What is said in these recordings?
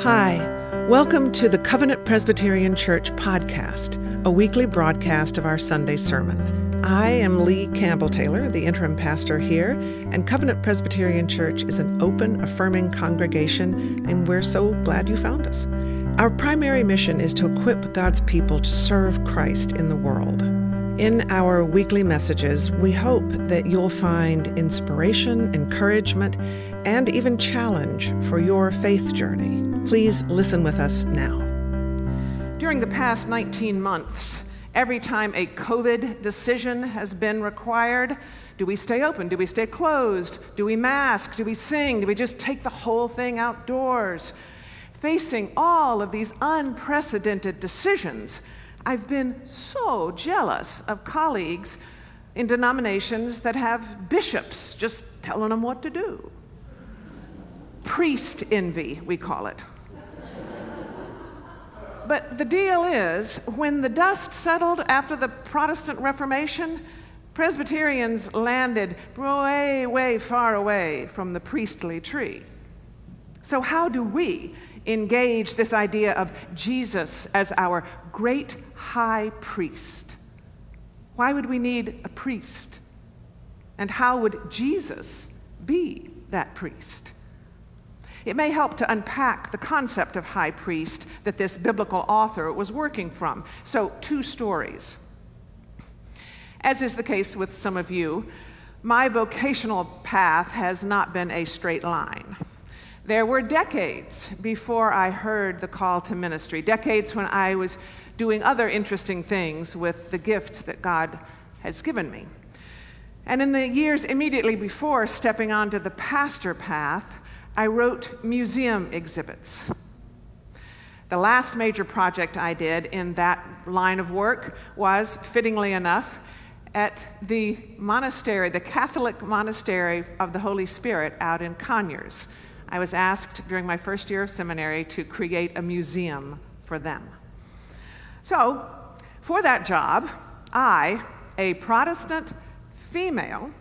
Hi, welcome to the Covenant Presbyterian Church podcast, a weekly broadcast of our Sunday sermon. I am Lee Campbell Taylor, the interim pastor here, and Covenant Presbyterian Church is an open, affirming congregation, and we're so glad you found us. Our primary mission is to equip God's people to serve Christ in the world. In our weekly messages, we hope that you'll find inspiration, encouragement, and even challenge for your faith journey. Please listen with us now. During the past 19 months, every time a COVID decision has been required, do we stay open? Do we stay closed? Do we mask? Do we sing? Do we just take the whole thing outdoors? Facing all of these unprecedented decisions, I've been so jealous of colleagues in denominations that have bishops just telling them what to do. Priest envy, we call it. But the deal is, when the dust settled after the Protestant Reformation, Presbyterians landed way, way far away from the priestly tree. So, how do we engage this idea of Jesus as our great high priest? Why would we need a priest? And how would Jesus be that priest? It may help to unpack the concept of high priest that this biblical author was working from. So, two stories. As is the case with some of you, my vocational path has not been a straight line. There were decades before I heard the call to ministry, decades when I was doing other interesting things with the gifts that God has given me. And in the years immediately before stepping onto the pastor path, I wrote museum exhibits. The last major project I did in that line of work was, fittingly enough, at the monastery, the Catholic monastery of the Holy Spirit out in Conyers. I was asked during my first year of seminary to create a museum for them. So, for that job, I, a Protestant female,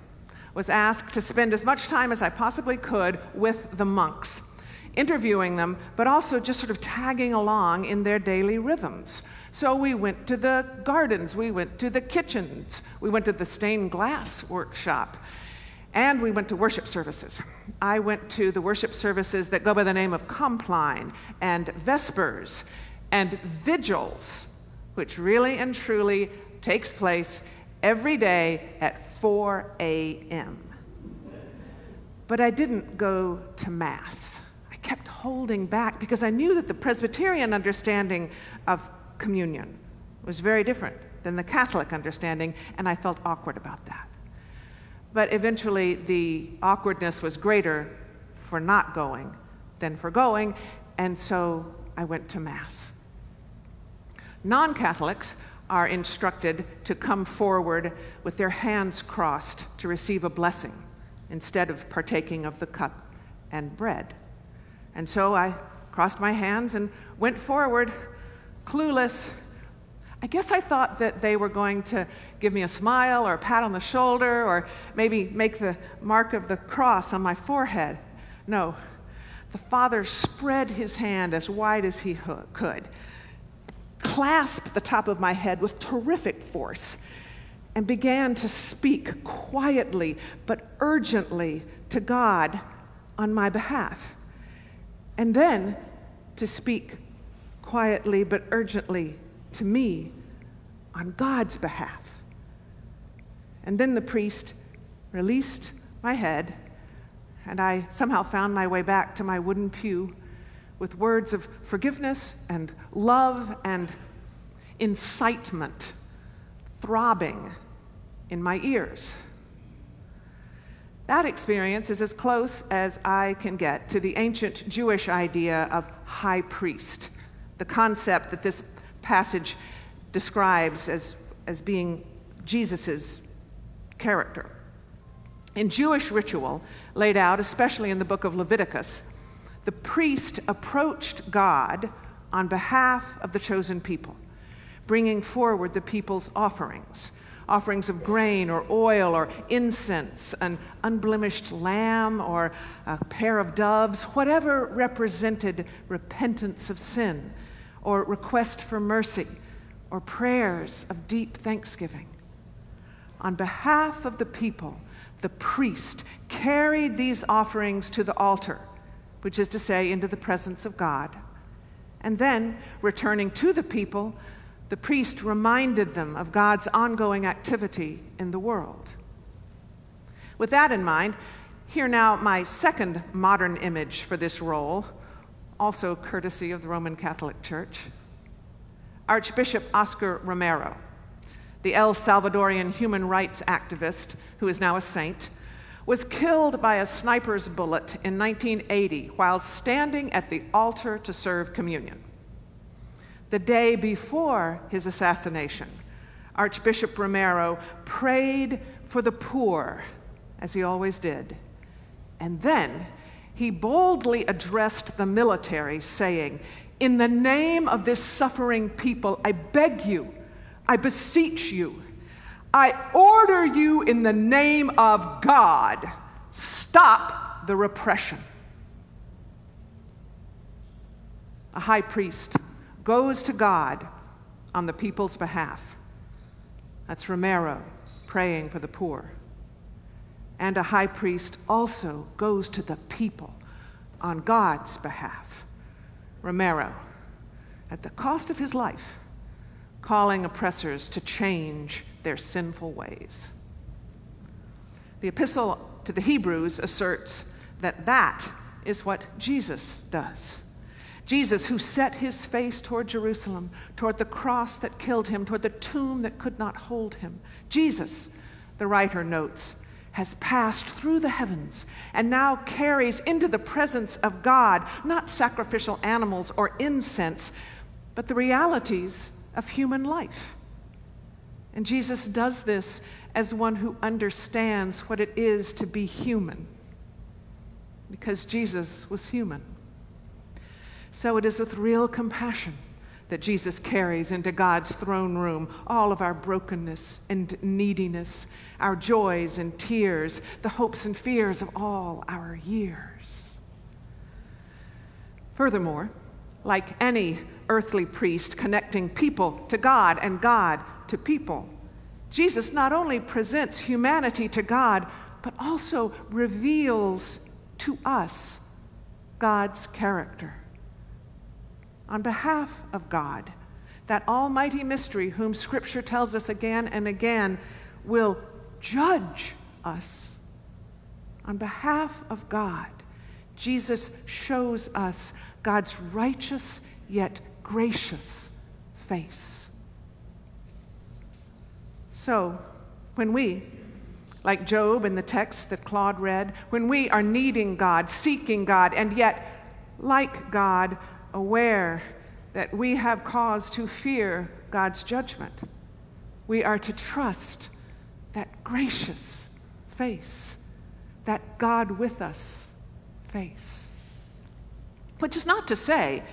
was asked to spend as much time as I possibly could with the monks, interviewing them, but also just sort of tagging along in their daily rhythms. So we went to the gardens, we went to the kitchens, we went to the stained glass workshop, and we went to worship services. I went to the worship services that go by the name of Compline and Vespers and Vigils, which really and truly takes place every day at 4 a.m. But I didn't go to Mass. I kept holding back because I knew that the Presbyterian understanding of communion was very different than the Catholic understanding, and I felt awkward about that. But eventually, the awkwardness was greater for not going than for going, and so I went to Mass. Non Catholics are instructed to come forward with their hands crossed to receive a blessing instead of partaking of the cup and bread. And so I crossed my hands and went forward, clueless. I guess I thought that they were going to give me a smile or a pat on the shoulder or maybe make the mark of the cross on my forehead. No, the Father spread his hand as wide as he could clasped the top of my head with terrific force and began to speak quietly but urgently to God on my behalf. And then to speak quietly but urgently to me on God's behalf. And then the priest released my head, and I somehow found my way back to my wooden pew with words of forgiveness and love and incitement throbbing in my ears. That experience is as close as I can get to the ancient Jewish idea of high priest, the concept that this passage describes as, as being Jesus' character. In Jewish ritual, laid out especially in the book of Leviticus, the priest approached God on behalf of the chosen people, bringing forward the people's offerings, offerings of grain or oil or incense, an unblemished lamb or a pair of doves, whatever represented repentance of sin or request for mercy or prayers of deep thanksgiving. On behalf of the people, the priest carried these offerings to the altar, which is to say, into the presence of God. And then, returning to the people, the priest reminded them of God's ongoing activity in the world. With that in mind, here now my second modern image for this role, also courtesy of the Roman Catholic Church. Archbishop Oscar Romero the El Salvadorian human rights activist, who is now a saint, was killed by a sniper's bullet in 1980 while standing at the altar to serve communion. The day before his assassination, Archbishop Romero prayed for the poor, as he always did. And then he boldly addressed the military, saying, In the name of this suffering people, I beg you I beseech you, I order you in the name of God, stop the repression. A high priest goes to God on the people's behalf. That's Romero praying for the poor. And a high priest also goes to the people on God's behalf. Romero, at the cost of his life, calling oppressors to change their sinful ways. The epistle to the Hebrews asserts that that is what Jesus does. Jesus, who set his face toward Jerusalem, toward the cross that killed him, toward the tomb that could not hold him. Jesus, the writer notes, has passed through the heavens and now carries into the presence of God not sacrificial animals or incense, but the realities of human life. And Jesus does this as one who understands what it is to be human, because Jesus was human. So it is with real compassion that Jesus carries into God's throne room all of our brokenness and neediness, our joys and tears, the hopes and fears of all our years. Furthermore, like any earthly priest connecting people to God and God to people. Jesus not only presents humanity to God, but also reveals to us God's character. On behalf of God, that almighty mystery, whom Scripture tells us again and again, will judge us. On behalf of God, Jesus shows us God's righteous yet gracious face. So, when we, like Job in the text that Claude read, when we are needing God, seeking God, and yet, like God, aware that we have cause to fear God's judgment, we are to trust that gracious face, that God with us face. Which is not to say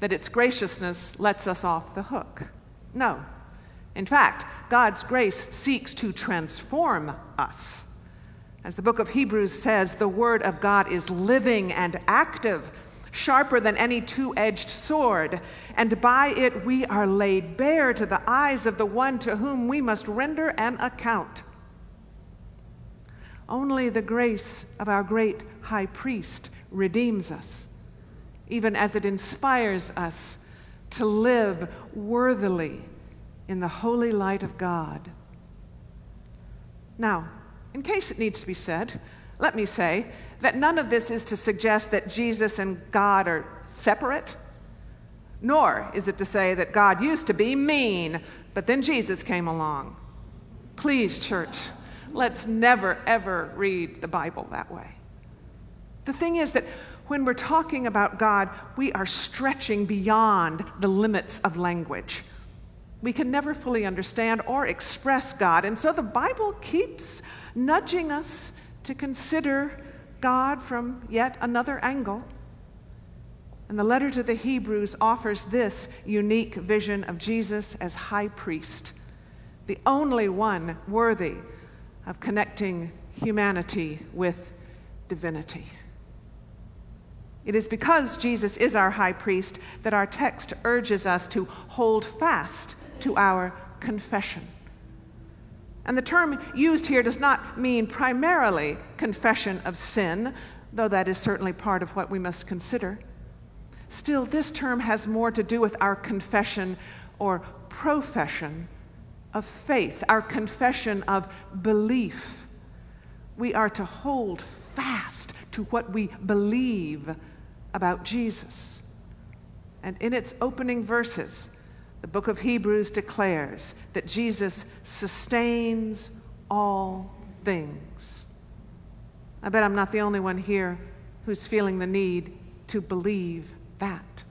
that its graciousness lets us off the hook. No. In fact, God's grace seeks to transform us. As the book of Hebrews says, the Word of God is living and active, sharper than any two edged sword, and by it we are laid bare to the eyes of the one to whom we must render an account. Only the grace of our great high priest redeems us even as it inspires us to live worthily in the holy light of God. Now, in case it needs to be said, let me say that none of this is to suggest that Jesus and God are separate, nor is it to say that God used to be mean, but then Jesus came along. Please, church, let's never, ever read the Bible that way. The thing is that when we're talking about God, we are stretching beyond the limits of language. We can never fully understand or express God. And so the Bible keeps nudging us to consider God from yet another angle. And the letter to the Hebrews offers this unique vision of Jesus as high priest, the only one worthy of connecting humanity with divinity. It is because Jesus is our high priest that our text urges us to hold fast to our confession. And the term used here does not mean primarily confession of sin, though that is certainly part of what we must consider. Still, this term has more to do with our confession or profession of faith, our confession of belief. We are to hold fast to what we believe about Jesus. And in its opening verses, the book of Hebrews declares that Jesus sustains all things. I bet I'm not the only one here who's feeling the need to believe that.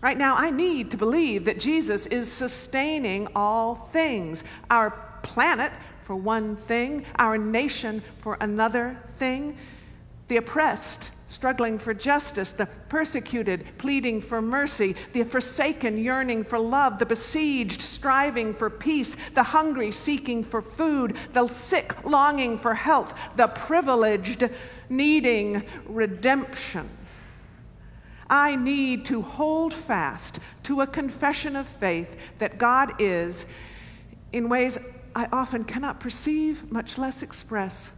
Right now, I need to believe that Jesus is sustaining all things our planet, for one thing, our nation, for another thing, the oppressed, struggling for justice, the persecuted pleading for mercy, the forsaken yearning for love, the besieged striving for peace, the hungry seeking for food, the sick longing for health, the privileged needing redemption. I need to hold fast to a confession of faith that God is, in ways I often cannot perceive, much less express.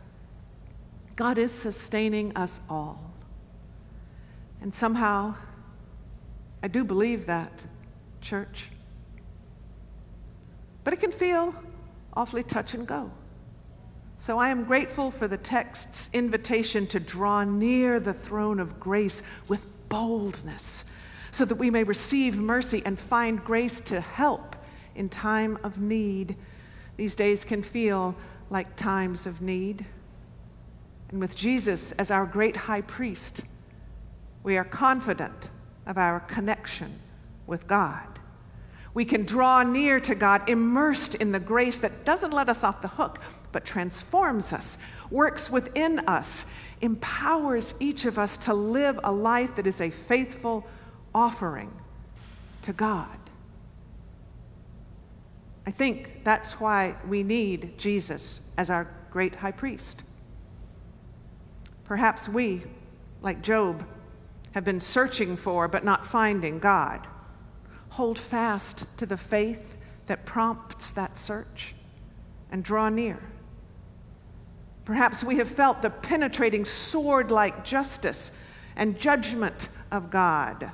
God is sustaining us all. And somehow, I do believe that, church. But it can feel awfully touch and go. So I am grateful for the text's invitation to draw near the throne of grace with boldness so that we may receive mercy and find grace to help in time of need. These days can feel like times of need. And with Jesus as our great high priest, we are confident of our connection with God. We can draw near to God, immersed in the grace that doesn't let us off the hook, but transforms us, works within us, empowers each of us to live a life that is a faithful offering to God. I think that's why we need Jesus as our great high priest. Perhaps we, like Job, have been searching for but not finding God. Hold fast to the faith that prompts that search and draw near. Perhaps we have felt the penetrating sword like justice and judgment of God.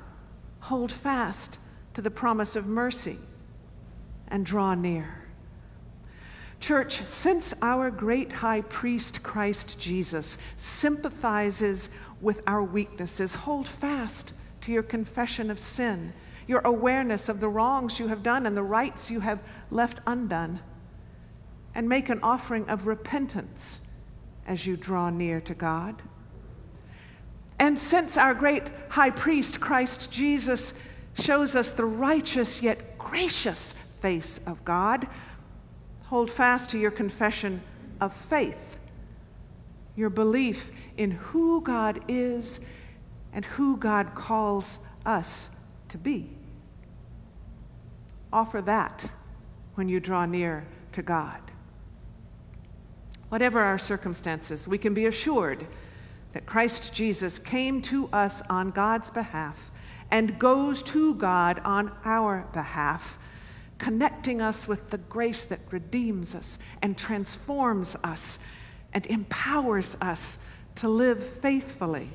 Hold fast to the promise of mercy and draw near. Church, since our great high priest Christ Jesus sympathizes with our weaknesses, hold fast to your confession of sin, your awareness of the wrongs you have done and the rights you have left undone, and make an offering of repentance as you draw near to God. And since our great high priest, Christ Jesus, shows us the righteous yet gracious face of God, hold fast to your confession of faith, your belief in who God is and who God calls us to be. Offer that when you draw near to God. Whatever our circumstances, we can be assured that Christ Jesus came to us on God's behalf and goes to God on our behalf, connecting us with the grace that redeems us and transforms us and empowers us to live faithfully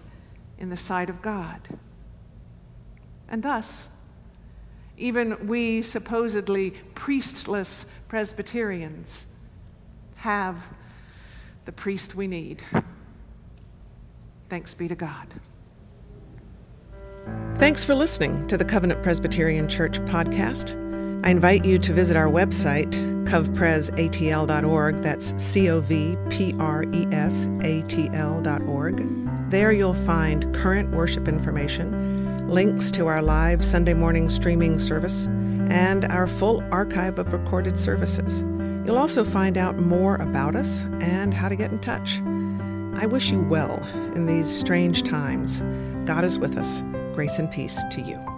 in the sight of God. And thus, even we supposedly priestless Presbyterians have the priest we need. Thanks be to God. Thanks for listening to the Covenant Presbyterian Church podcast. I invite you to visit our website, covpresatl.org. That's C O V P R E S A T L.org. There you'll find current worship information, links to our live Sunday morning streaming service, and our full archive of recorded services. You'll also find out more about us and how to get in touch. I wish you well in these strange times. God is with us. Grace and peace to you.